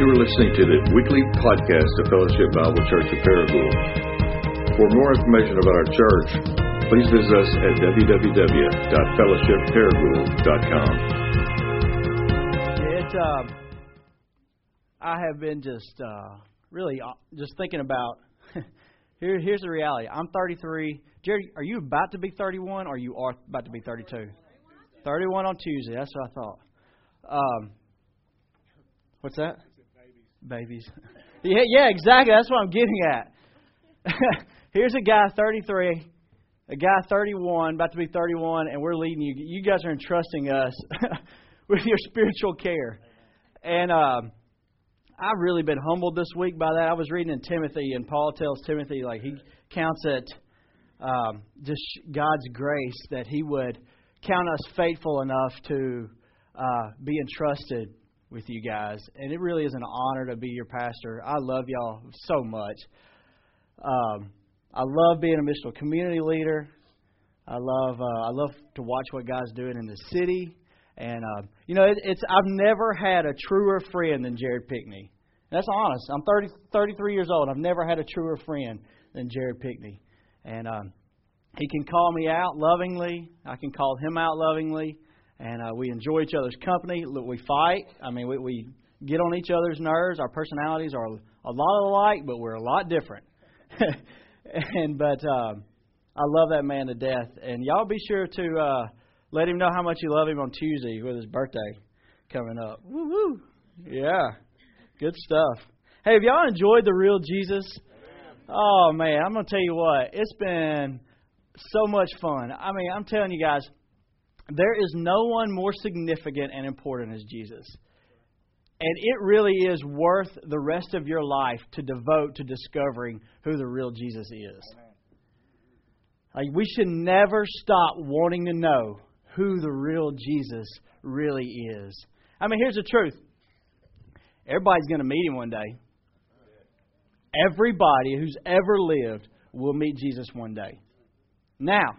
You are listening to the weekly podcast of Fellowship Bible Church of Paragould. For more information about our church, please visit us at www.fellowshipparagould.com. It, uh, I have been just uh, really uh, just thinking about. here, here's the reality. I'm 33. Jerry, are you about to be 31, or you are about to be 32? 31 on Tuesday. That's what I thought. Um, what's that? Babies. yeah, yeah, exactly. That's what I'm getting at. Here's a guy, 33, a guy, 31, about to be 31, and we're leading you. You guys are entrusting us with your spiritual care. And um, I've really been humbled this week by that. I was reading in Timothy, and Paul tells Timothy, like, he counts it um, just God's grace that he would count us faithful enough to uh, be entrusted with you guys. And it really is an honor to be your pastor. I love y'all so much. Um, I love being a missional community leader. I love uh, I love to watch what God's doing in the city. And uh, you know, it, it's I've never had a truer friend than Jared Pickney. that's honest. I'm 30, 33 years old. I've never had a truer friend than Jared Pickney. And um, he can call me out lovingly. I can call him out lovingly and uh, we enjoy each other's company. We fight. I mean, we, we get on each other's nerves. Our personalities are a lot alike, but we're a lot different. and but um, I love that man to death. And y'all be sure to uh, let him know how much you love him on Tuesday with his birthday coming up. Woo woo! Yeah, good stuff. Hey, have y'all enjoyed the real Jesus? Oh man, I'm gonna tell you what. It's been so much fun. I mean, I'm telling you guys there is no one more significant and important as Jesus. And it really is worth the rest of your life to devote to discovering who the real Jesus is. Like we should never stop wanting to know who the real Jesus really is. I mean, here's the truth. Everybody's going to meet him one day. Everybody who's ever lived will meet Jesus one day. Now,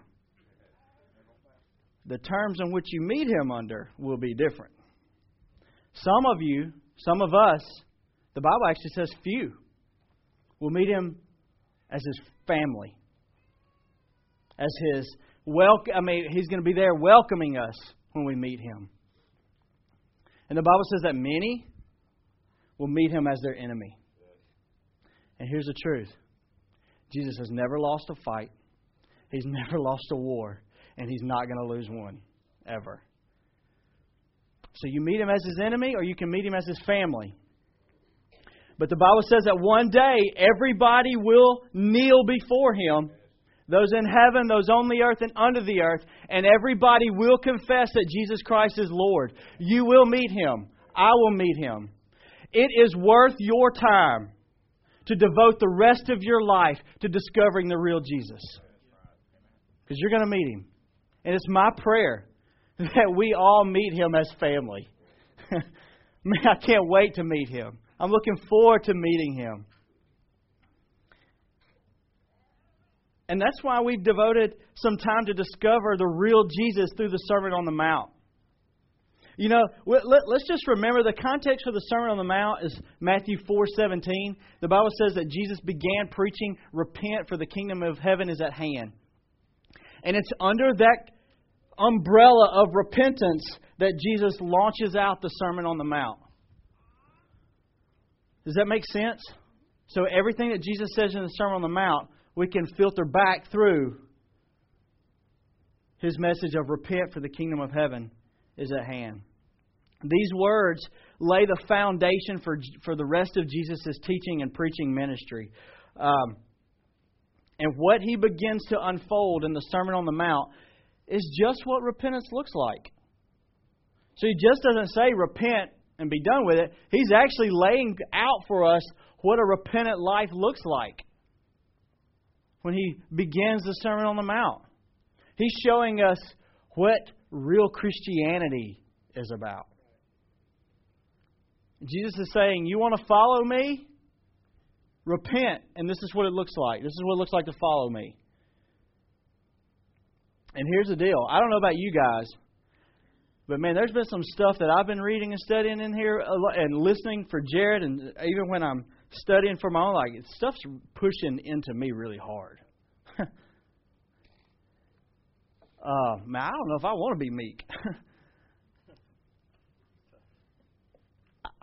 the terms in which you meet him under will be different. Some of you, some of us, the Bible actually says few, will meet him as his family, as his wel- I mean, he's going to be there welcoming us when we meet him. And the Bible says that many will meet him as their enemy. And here's the truth Jesus has never lost a fight, he's never lost a war and he's not going to lose one ever. So you meet him as his enemy, or you can meet him as his family. But the Bible says that one day everybody will kneel before him those in heaven, those on the earth, and under the earth, and everybody will confess that Jesus Christ is Lord. You will meet him. I will meet him. It is worth your time to devote the rest of your life to discovering the real Jesus. Because you're going to meet him. And it's my prayer that we all meet him as family. Man, I can't wait to meet him. I'm looking forward to meeting him. And that's why we've devoted some time to discover the real Jesus through the Sermon on the Mount. You know, let's just remember the context for the Sermon on the Mount is Matthew 4:17. The Bible says that Jesus began preaching, "Repent, for the kingdom of heaven is at hand." And it's under that umbrella of repentance that Jesus launches out the Sermon on the Mount. Does that make sense? So, everything that Jesus says in the Sermon on the Mount, we can filter back through his message of repent for the kingdom of heaven is at hand. These words lay the foundation for, for the rest of Jesus' teaching and preaching ministry. Um, and what he begins to unfold in the Sermon on the Mount is just what repentance looks like. So he just doesn't say repent and be done with it. He's actually laying out for us what a repentant life looks like when he begins the Sermon on the Mount. He's showing us what real Christianity is about. Jesus is saying, You want to follow me? Repent, and this is what it looks like. This is what it looks like to follow me. And here's the deal I don't know about you guys, But man, there's been some stuff that I've been reading and studying in here and listening for Jared, and even when I'm studying for my own, like stuff's pushing into me really hard. uh, man, I don't know if I want to be meek.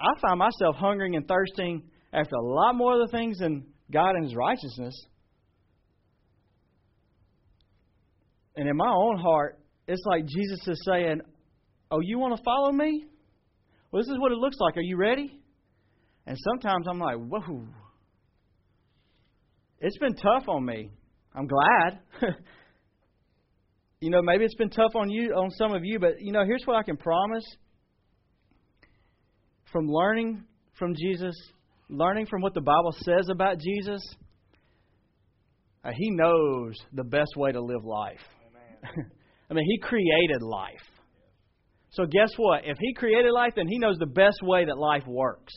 I find myself hungering and thirsting after a lot more of the things than God and His righteousness. And in my own heart, it's like Jesus is saying, Oh, you want to follow me? Well, this is what it looks like. Are you ready? And sometimes I'm like, Whoa. It's been tough on me. I'm glad. you know, maybe it's been tough on you, on some of you, but you know, here's what I can promise from learning from Jesus, learning from what the Bible says about Jesus, uh, He knows the best way to live life. I mean, He created life. So, guess what? If He created life, then He knows the best way that life works.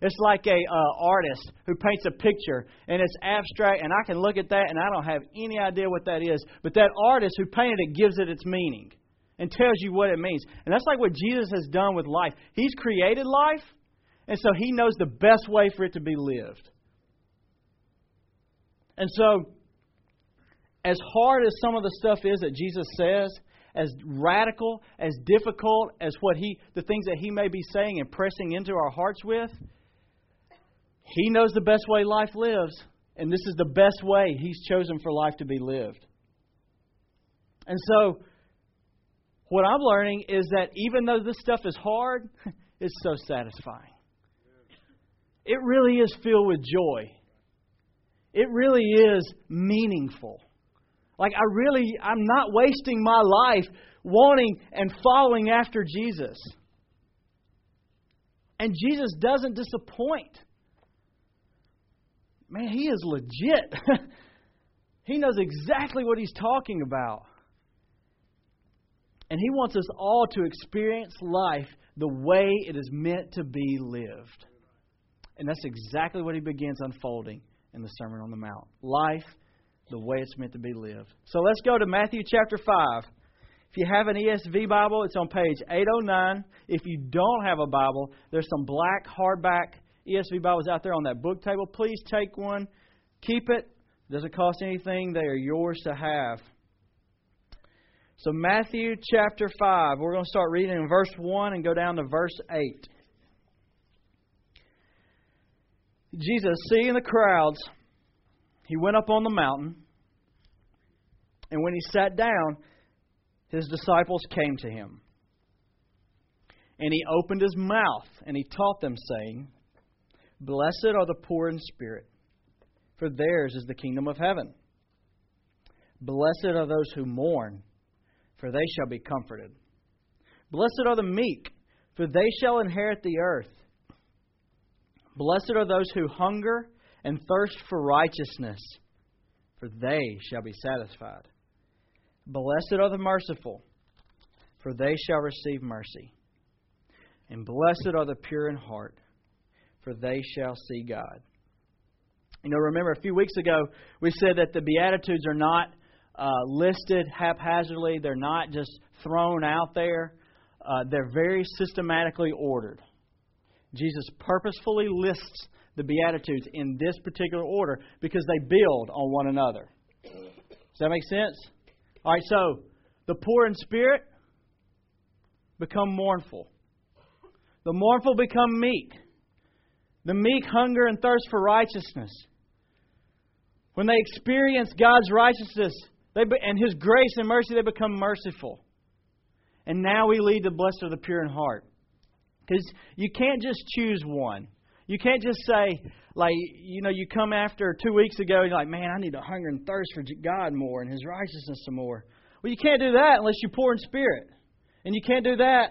It's like a uh, artist who paints a picture and it's abstract, and I can look at that and I don't have any idea what that is. But that artist who painted it gives it its meaning and tells you what it means. And that's like what Jesus has done with life. He's created life, and so he knows the best way for it to be lived. And so, as hard as some of the stuff is that Jesus says, as radical, as difficult as what he the things that he may be saying and pressing into our hearts with, he knows the best way life lives, and this is the best way he's chosen for life to be lived. And so, what I'm learning is that even though this stuff is hard, it's so satisfying. It really is filled with joy. It really is meaningful. Like, I really, I'm not wasting my life wanting and following after Jesus. And Jesus doesn't disappoint. Man, he is legit. he knows exactly what he's talking about. And He wants us all to experience life the way it is meant to be lived. And that's exactly what He begins unfolding in the Sermon on the Mount. Life the way it's meant to be lived. So let's go to Matthew chapter 5. If you have an ESV Bible, it's on page 809. If you don't have a Bible, there's some black hardback ESV Bibles out there on that book table. Please take one. Keep it. it doesn't cost anything. They are yours to have. So, Matthew chapter 5, we're going to start reading in verse 1 and go down to verse 8. Jesus, seeing the crowds, he went up on the mountain, and when he sat down, his disciples came to him. And he opened his mouth, and he taught them, saying, Blessed are the poor in spirit, for theirs is the kingdom of heaven. Blessed are those who mourn for they shall be comforted. Blessed are the meek, for they shall inherit the earth. Blessed are those who hunger and thirst for righteousness, for they shall be satisfied. Blessed are the merciful, for they shall receive mercy. And blessed are the pure in heart, for they shall see God. You know, remember a few weeks ago we said that the Beatitudes are not uh, listed haphazardly. They're not just thrown out there. Uh, they're very systematically ordered. Jesus purposefully lists the Beatitudes in this particular order because they build on one another. Does that make sense? All right, so the poor in spirit become mournful. The mournful become meek. The meek hunger and thirst for righteousness. When they experience God's righteousness, they be, and His grace and mercy, they become merciful. And now we lead the blessed of the pure in heart. Because you can't just choose one. You can't just say, like, you know, you come after two weeks ago and you're like, man, I need to hunger and thirst for God more and His righteousness some more. Well, you can't do that unless you're poor in spirit. And you can't do that.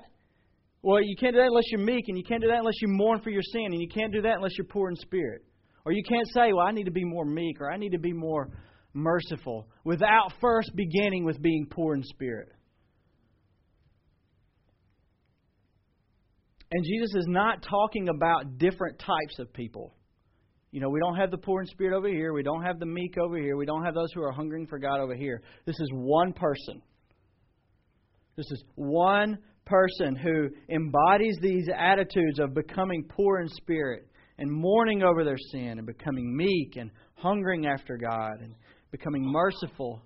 Well, you can't do that unless you're meek, and you can't do that unless you mourn for your sin, and you can't do that unless you're poor in spirit. Or you can't say, well, I need to be more meek, or I need to be more merciful without first beginning with being poor in spirit. And Jesus is not talking about different types of people. You know, we don't have the poor in spirit over here. We don't have the meek over here. We don't have those who are hungering for God over here. This is one person. This is one person who embodies these attitudes of becoming poor in spirit and mourning over their sin and becoming meek and hungering after God and becoming merciful.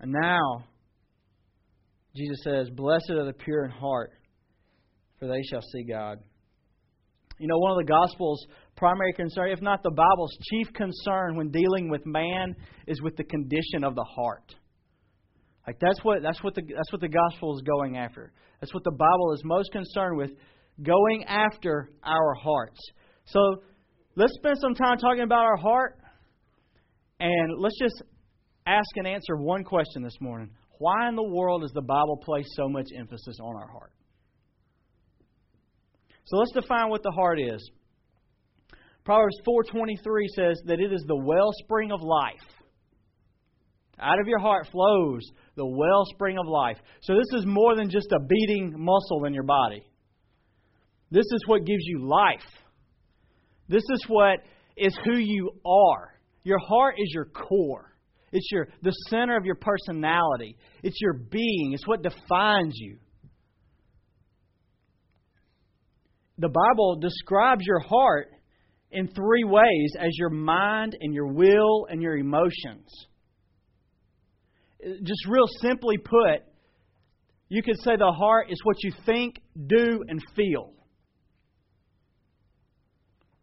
And now, Jesus says, Blessed are the pure in heart, for they shall see God. You know, one of the gospel's primary concern, if not the Bible's chief concern when dealing with man, is with the condition of the heart. Like that's what that's what the that's what the gospel is going after. That's what the Bible is most concerned with, going after our hearts. So let's spend some time talking about our heart, and let's just ask and answer one question this morning: Why in the world does the Bible place so much emphasis on our heart? So let's define what the heart is. Proverbs 4:23 says that it is the wellspring of life. Out of your heart flows the wellspring of life. So this is more than just a beating muscle in your body. This is what gives you life. This is what is who you are. Your heart is your core. It's your the center of your personality. It's your being. It's what defines you. The Bible describes your heart in three ways as your mind and your will and your emotions. Just real simply put, you could say the heart is what you think, do, and feel.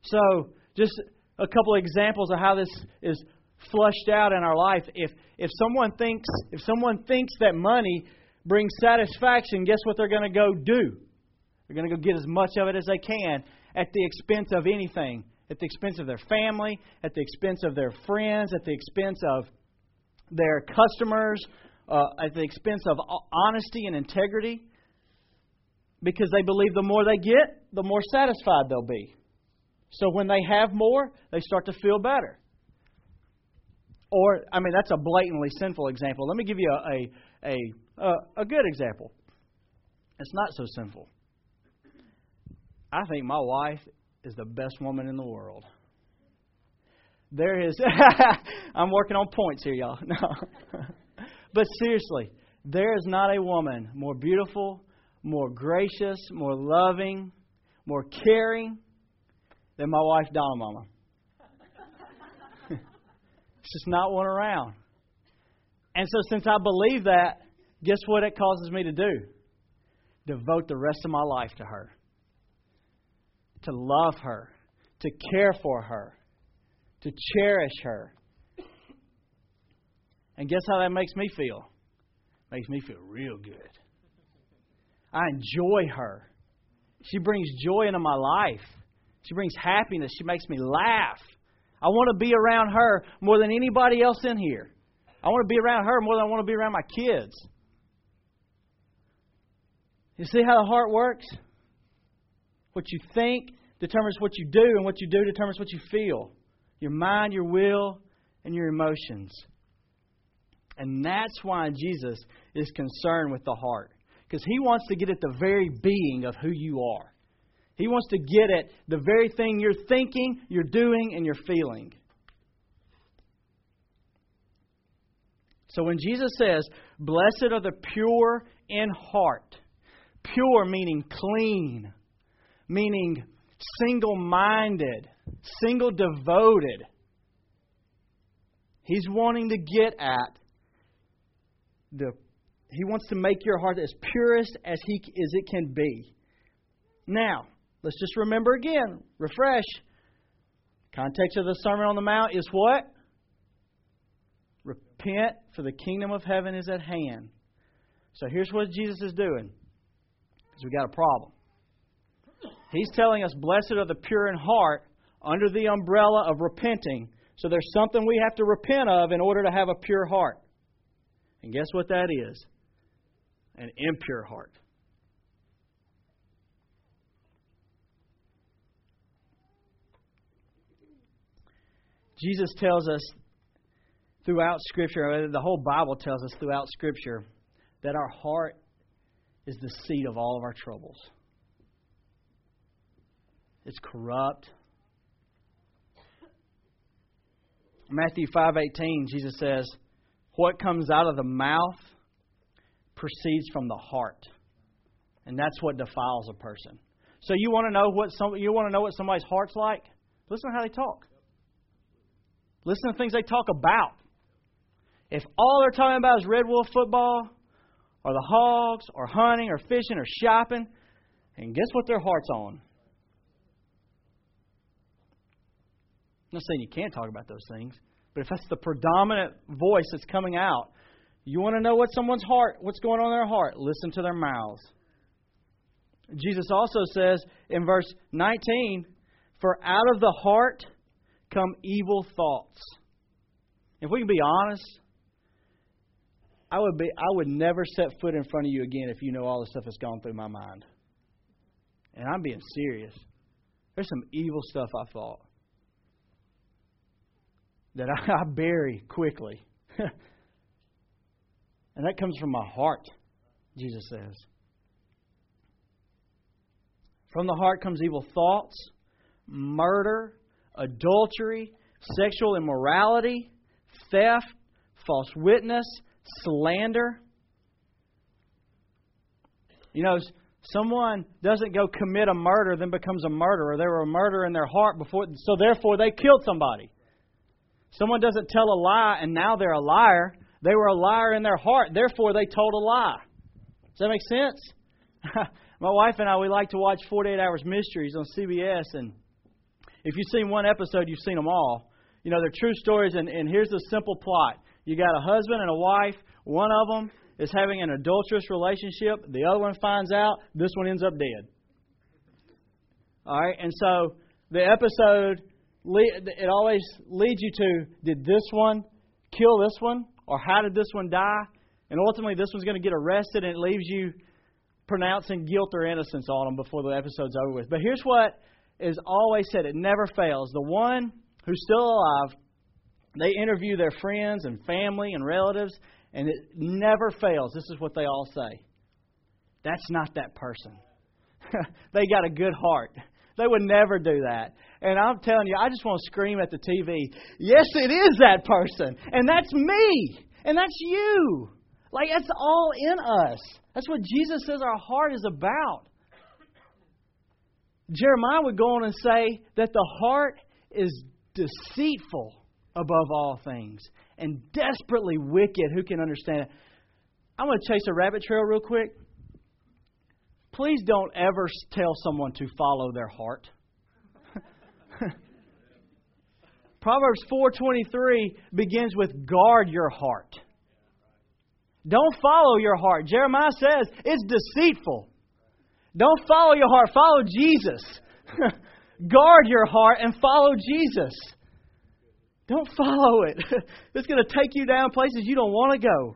So, just a couple of examples of how this is flushed out in our life. If if someone thinks if someone thinks that money brings satisfaction, guess what they're going to go do? They're going to go get as much of it as they can at the expense of anything, at the expense of their family, at the expense of their friends, at the expense of their customers, uh, at the expense of honesty and integrity, because they believe the more they get, the more satisfied they'll be. So when they have more, they start to feel better. Or, I mean, that's a blatantly sinful example. Let me give you a, a, a, a good example. It's not so sinful. I think my wife is the best woman in the world. There is, I'm working on points here, y'all. No. but seriously, there is not a woman more beautiful, more gracious, more loving, more caring than my wife, Donna Mama. it's just not one around. And so, since I believe that, guess what it causes me to do? Devote the rest of my life to her, to love her, to care for her, to cherish her. And guess how that makes me feel? Makes me feel real good. I enjoy her. She brings joy into my life. She brings happiness. She makes me laugh. I want to be around her more than anybody else in here. I want to be around her more than I want to be around my kids. You see how the heart works? What you think determines what you do, and what you do determines what you feel your mind, your will, and your emotions. And that's why Jesus is concerned with the heart. Because he wants to get at the very being of who you are. He wants to get at the very thing you're thinking, you're doing, and you're feeling. So when Jesus says, Blessed are the pure in heart, pure meaning clean, meaning single minded, single devoted. He's wanting to get at the he wants to make your heart as purest as he as it can be. Now, let's just remember again, refresh. Context of the Sermon on the Mount is what? Repent, for the kingdom of heaven is at hand. So here's what Jesus is doing. Because we got a problem. He's telling us, Blessed are the pure in heart, under the umbrella of repenting. So there's something we have to repent of in order to have a pure heart. And guess what that is? An impure heart. Jesus tells us throughout Scripture, uh, the whole Bible tells us throughout Scripture, that our heart is the seat of all of our troubles. It's corrupt, Matthew 5:18 Jesus says, "What comes out of the mouth proceeds from the heart. And that's what defiles a person. So you want to know what some you want to know what somebody's heart's like? Listen to how they talk. Listen to things they talk about. If all they're talking about is Red Wolf football, or the hogs, or hunting, or fishing, or shopping, and guess what their heart's on? I'm not saying you can't talk about those things, but if that's the predominant voice that's coming out, you want to know what someone's heart, what's going on in their heart, listen to their mouths. Jesus also says in verse 19, For out of the heart come evil thoughts. If we can be honest, I would be I would never set foot in front of you again if you know all the stuff that's gone through my mind. And I'm being serious. There's some evil stuff I thought that I, bury quickly. and that comes from my heart, Jesus says. From the heart comes evil thoughts, murder, adultery, sexual immorality, theft, false witness, slander. You know, someone doesn't go commit a murder, then becomes a murderer. They were a murderer in their heart before, so therefore they killed somebody. Someone doesn't tell a lie, and now they're a liar. They were a liar in their heart, therefore they told a lie. Does that make sense? My wife and I, we like to watch 48 Hours Mysteries on CBS, and if you've seen one episode, you've seen them all. You know, they're true stories, and, and here's the simple plot. You got a husband and a wife. One of them is having an adulterous relationship. The other one finds out. This one ends up dead. All right, and so the episode it always leads you to did this one kill this one or how did this one die? And ultimately, this one's going to get arrested, and it leaves you pronouncing guilt or innocence on them before the episode's over with. But here's what is always said it never fails. The one who's still alive, they interview their friends and family and relatives, and it never fails. This is what they all say that's not that person. they got a good heart. They would never do that. And I'm telling you, I just want to scream at the TV, yes, it is that person. And that's me. And that's you. Like, that's all in us. That's what Jesus says our heart is about. Jeremiah would go on and say that the heart is deceitful above all things and desperately wicked. Who can understand it? I'm going to chase a rabbit trail real quick. Please don't ever tell someone to follow their heart. Proverbs 4:23 begins with guard your heart. Don't follow your heart. Jeremiah says it's deceitful. Don't follow your heart, follow Jesus. guard your heart and follow Jesus. Don't follow it. it's going to take you down places you don't want to go.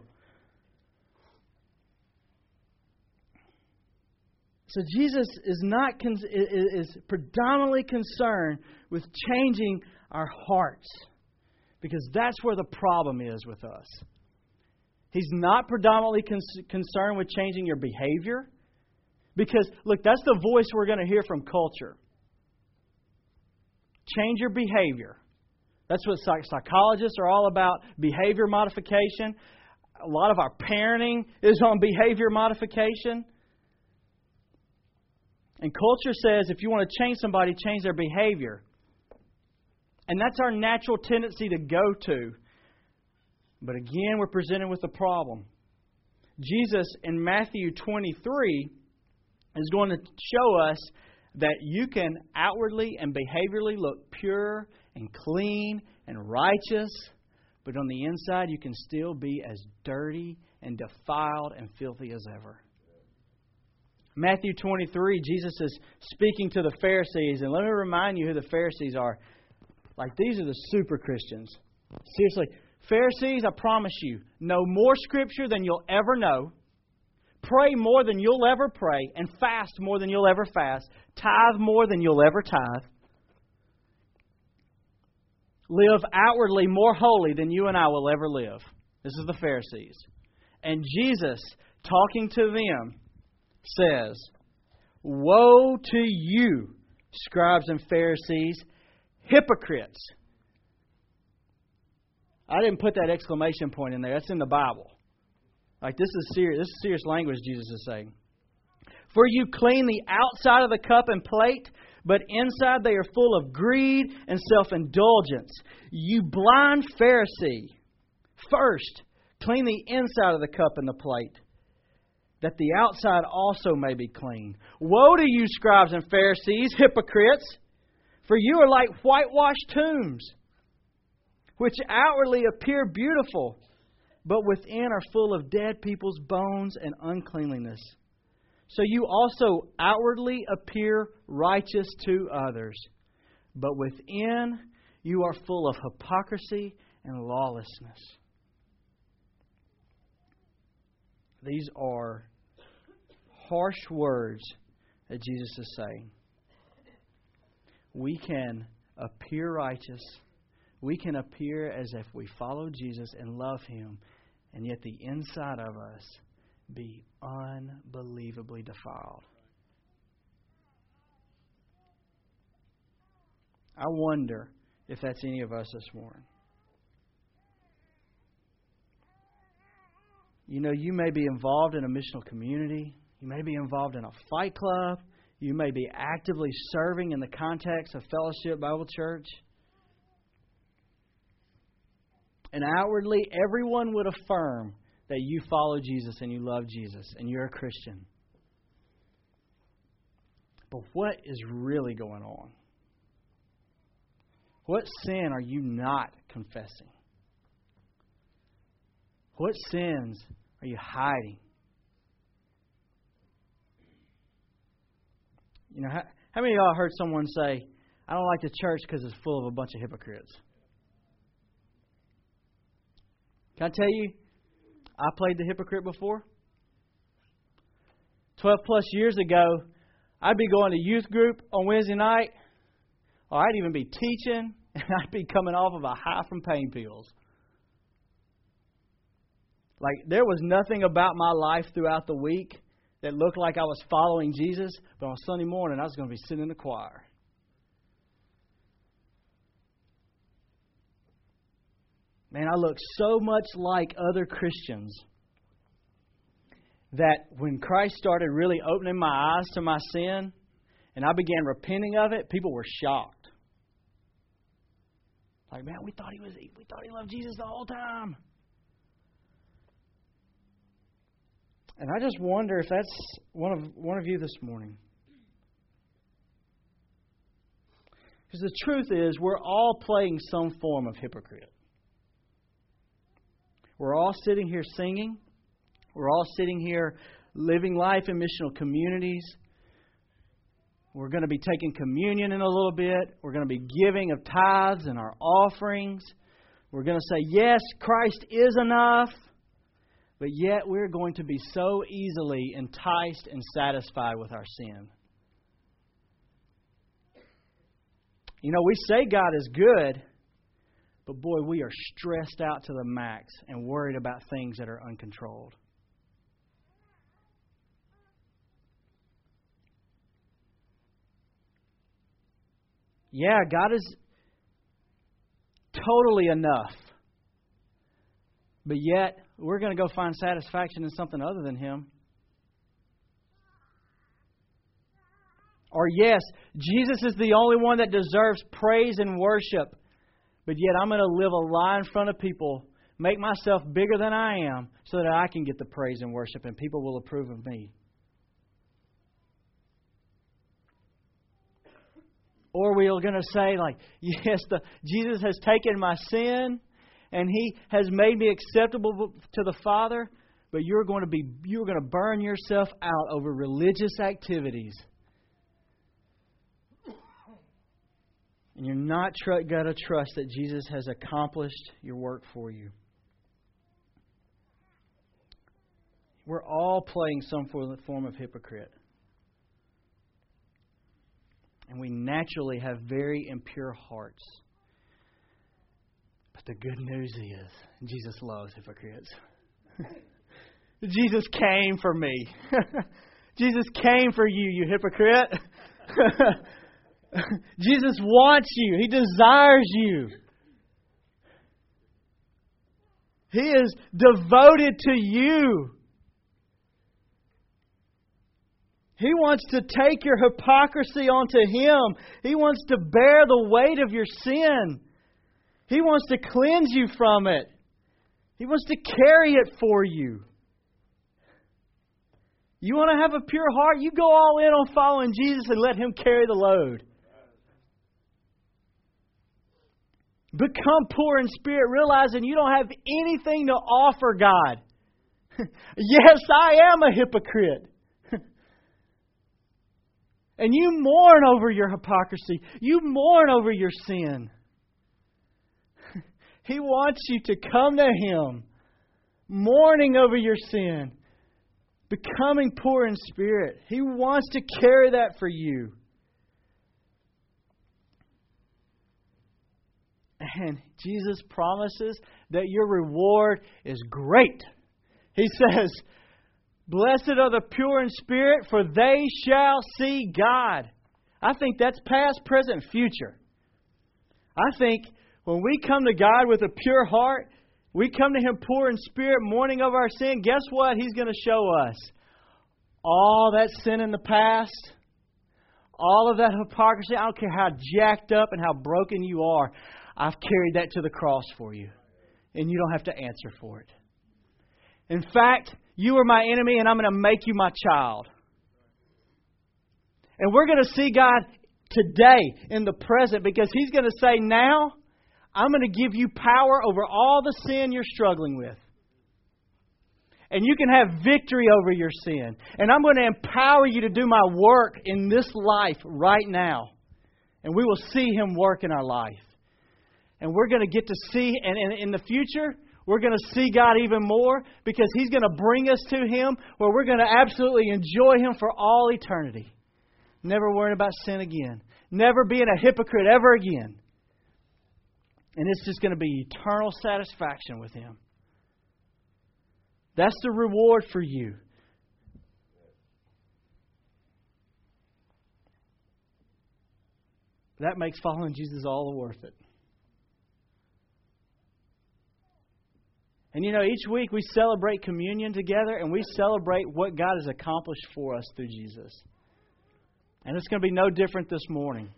So Jesus is not is predominantly concerned with changing our hearts because that's where the problem is with us. He's not predominantly con- concerned with changing your behavior because look, that's the voice we're going to hear from culture. Change your behavior. That's what psych- psychologists are all about behavior modification. A lot of our parenting is on behavior modification. And culture says if you want to change somebody, change their behavior. And that's our natural tendency to go to. But again, we're presented with a problem. Jesus in Matthew 23 is going to show us that you can outwardly and behaviorally look pure and clean and righteous, but on the inside you can still be as dirty and defiled and filthy as ever. Matthew 23, Jesus is speaking to the Pharisees, and let me remind you who the Pharisees are. Like, these are the super Christians. Seriously, Pharisees, I promise you, know more Scripture than you'll ever know, pray more than you'll ever pray, and fast more than you'll ever fast, tithe more than you'll ever tithe, live outwardly more holy than you and I will ever live. This is the Pharisees. And Jesus, talking to them, says, Woe to you, scribes and Pharisees, hypocrites! I didn't put that exclamation point in there. That's in the Bible. Like this is serious. This is serious language Jesus is saying. For you clean the outside of the cup and plate, but inside they are full of greed and self indulgence. You blind Pharisee, first clean the inside of the cup and the plate, that the outside also may be clean. Woe to you, scribes and Pharisees, hypocrites! For you are like whitewashed tombs, which outwardly appear beautiful, but within are full of dead people's bones and uncleanliness. So you also outwardly appear righteous to others, but within you are full of hypocrisy and lawlessness. These are harsh words that Jesus is saying. We can appear righteous. We can appear as if we follow Jesus and love Him, and yet the inside of us be unbelievably defiled. I wonder if that's any of us this morning. You know, you may be involved in a missional community. You may be involved in a fight club. You may be actively serving in the context of Fellowship Bible Church. And outwardly, everyone would affirm that you follow Jesus and you love Jesus and you're a Christian. But what is really going on? What sin are you not confessing? What sins are you hiding? You know, how, how many of y'all heard someone say, I don't like the church because it's full of a bunch of hypocrites? Can I tell you, I played the hypocrite before. 12 plus years ago, I'd be going to youth group on Wednesday night, or I'd even be teaching, and I'd be coming off of a high from pain pills. Like, there was nothing about my life throughout the week that looked like I was following Jesus, but on Sunday morning, I was going to be sitting in the choir. Man, I look so much like other Christians that when Christ started really opening my eyes to my sin and I began repenting of it, people were shocked. Like, man, we thought he was we thought he loved Jesus the whole time. And I just wonder if that's one of one of you this morning. Because the truth is, we're all playing some form of hypocrite. We're all sitting here singing. We're all sitting here living life in missional communities. We're going to be taking communion in a little bit. We're going to be giving of tithes and our offerings. We're going to say, yes, Christ is enough. But yet we're going to be so easily enticed and satisfied with our sin. You know, we say God is good, but boy, we are stressed out to the max and worried about things that are uncontrolled. Yeah, God is totally enough. But yet, we're going to go find satisfaction in something other than Him. Or, yes, Jesus is the only one that deserves praise and worship. But yet I'm going to live a lie in front of people, make myself bigger than I am, so that I can get the praise and worship and people will approve of me. Or we're going to say, like, yes, the, Jesus has taken my sin and he has made me acceptable to the Father, but you're going to be you're going to burn yourself out over religious activities And you're not tr- got to trust that Jesus has accomplished your work for you. We're all playing some form of hypocrite. And we naturally have very impure hearts. The good news is, Jesus loves hypocrites. Jesus came for me. Jesus came for you, you hypocrite. Jesus wants you, He desires you. He is devoted to you. He wants to take your hypocrisy onto Him. He wants to bear the weight of your sin. He wants to cleanse you from it. He wants to carry it for you. You want to have a pure heart? You go all in on following Jesus and let Him carry the load. Become poor in spirit, realizing you don't have anything to offer God. yes, I am a hypocrite. and you mourn over your hypocrisy, you mourn over your sin. He wants you to come to Him, mourning over your sin, becoming poor in spirit. He wants to carry that for you. And Jesus promises that your reward is great. He says, Blessed are the pure in spirit, for they shall see God. I think that's past, present, future. I think when we come to God with a pure heart, we come to Him poor in spirit, mourning of our sin, guess what? He's going to show us all that sin in the past, all of that hypocrisy. I don't care how jacked up and how broken you are. I've carried that to the cross for you, and you don't have to answer for it. In fact, you are my enemy, and I'm going to make you my child. And we're going to see God today in the present because He's going to say, Now, I'm going to give you power over all the sin you're struggling with. And you can have victory over your sin. And I'm going to empower you to do my work in this life right now. And we will see Him work in our life and we're going to get to see, and, and in the future, we're going to see God even more because He's going to bring us to Him where we're going to absolutely enjoy Him for all eternity. Never worrying about sin again. Never being a hypocrite ever again. And it's just going to be eternal satisfaction with Him. That's the reward for you. That makes following Jesus all worth it. And you know, each week we celebrate communion together and we celebrate what God has accomplished for us through Jesus. And it's going to be no different this morning.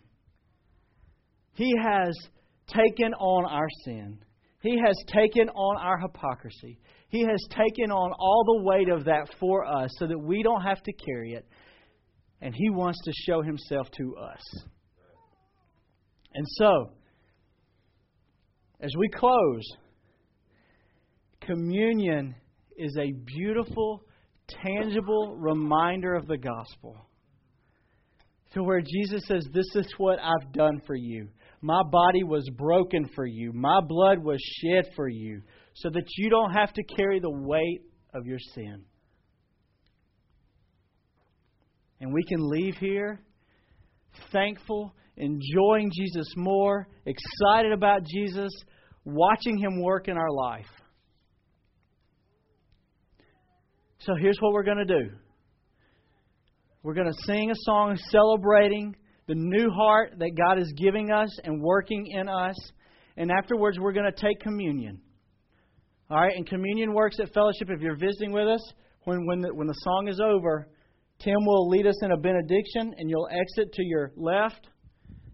He has taken on our sin. He has taken on our hypocrisy. He has taken on all the weight of that for us so that we don't have to carry it. And He wants to show Himself to us. And so, as we close, Communion is a beautiful, tangible reminder of the gospel. To where Jesus says, This is what I've done for you. My body was broken for you. My blood was shed for you, so that you don't have to carry the weight of your sin. And we can leave here thankful, enjoying Jesus more, excited about Jesus, watching Him work in our life. So here's what we're going to do we're going to sing a song celebrating the new heart that God is giving us and working in us. And afterwards, we're going to take communion. All right, and communion works at fellowship. If you're visiting with us, when, when, the, when the song is over, Tim will lead us in a benediction, and you'll exit to your left,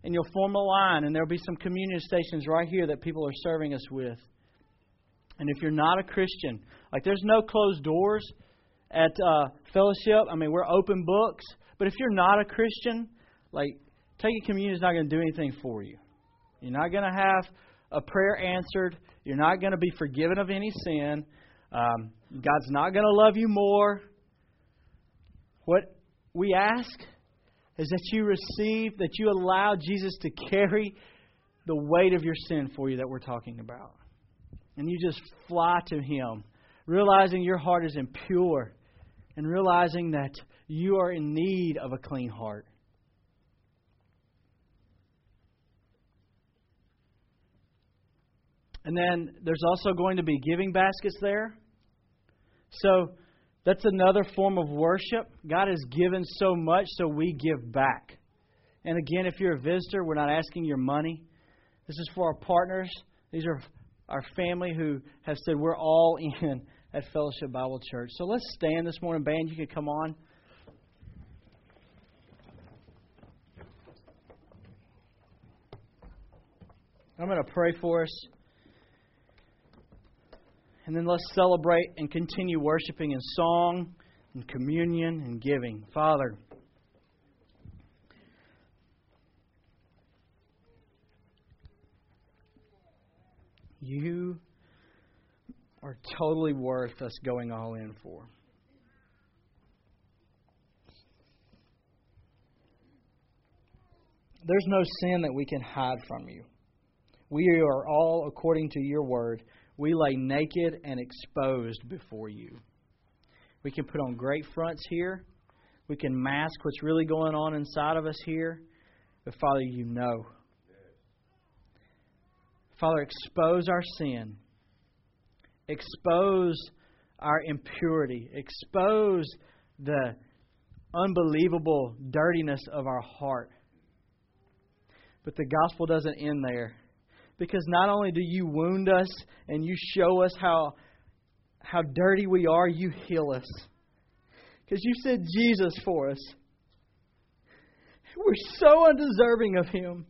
and you'll form a line, and there'll be some communion stations right here that people are serving us with. And if you're not a Christian, like there's no closed doors, at uh, fellowship. I mean, we're open books. But if you're not a Christian, like taking communion is not going to do anything for you. You're not going to have a prayer answered. You're not going to be forgiven of any sin. Um, God's not going to love you more. What we ask is that you receive, that you allow Jesus to carry the weight of your sin for you that we're talking about. And you just fly to Him, realizing your heart is impure and realizing that you are in need of a clean heart. And then there's also going to be giving baskets there. So that's another form of worship. God has given so much, so we give back. And again, if you're a visitor, we're not asking your money. This is for our partners. These are our family who have said we're all in at Fellowship Bible Church. So let's stand this morning. Band, you can come on. I'm going to pray for us. And then let's celebrate and continue worshiping in song and communion and giving. Father, you are totally worth us going all in for. There's no sin that we can hide from you. We are all according to your word. We lay naked and exposed before you. We can put on great fronts here. We can mask what's really going on inside of us here. But Father, you know. Father, expose our sin. Expose our impurity. Expose the unbelievable dirtiness of our heart. But the gospel doesn't end there because not only do you wound us and you show us how how dirty we are, you heal us. Because you sent Jesus for us. We're so undeserving of Him.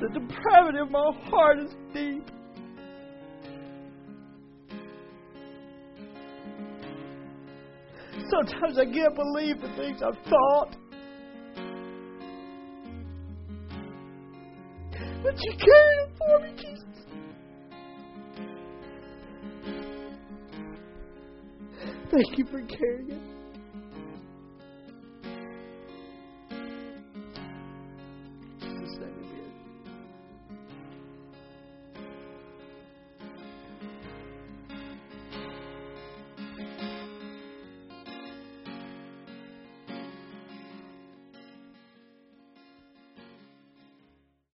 The depravity of my heart is deep. Sometimes I can't believe the things I've thought. But you carried it for me, Jesus. Thank you for carrying it.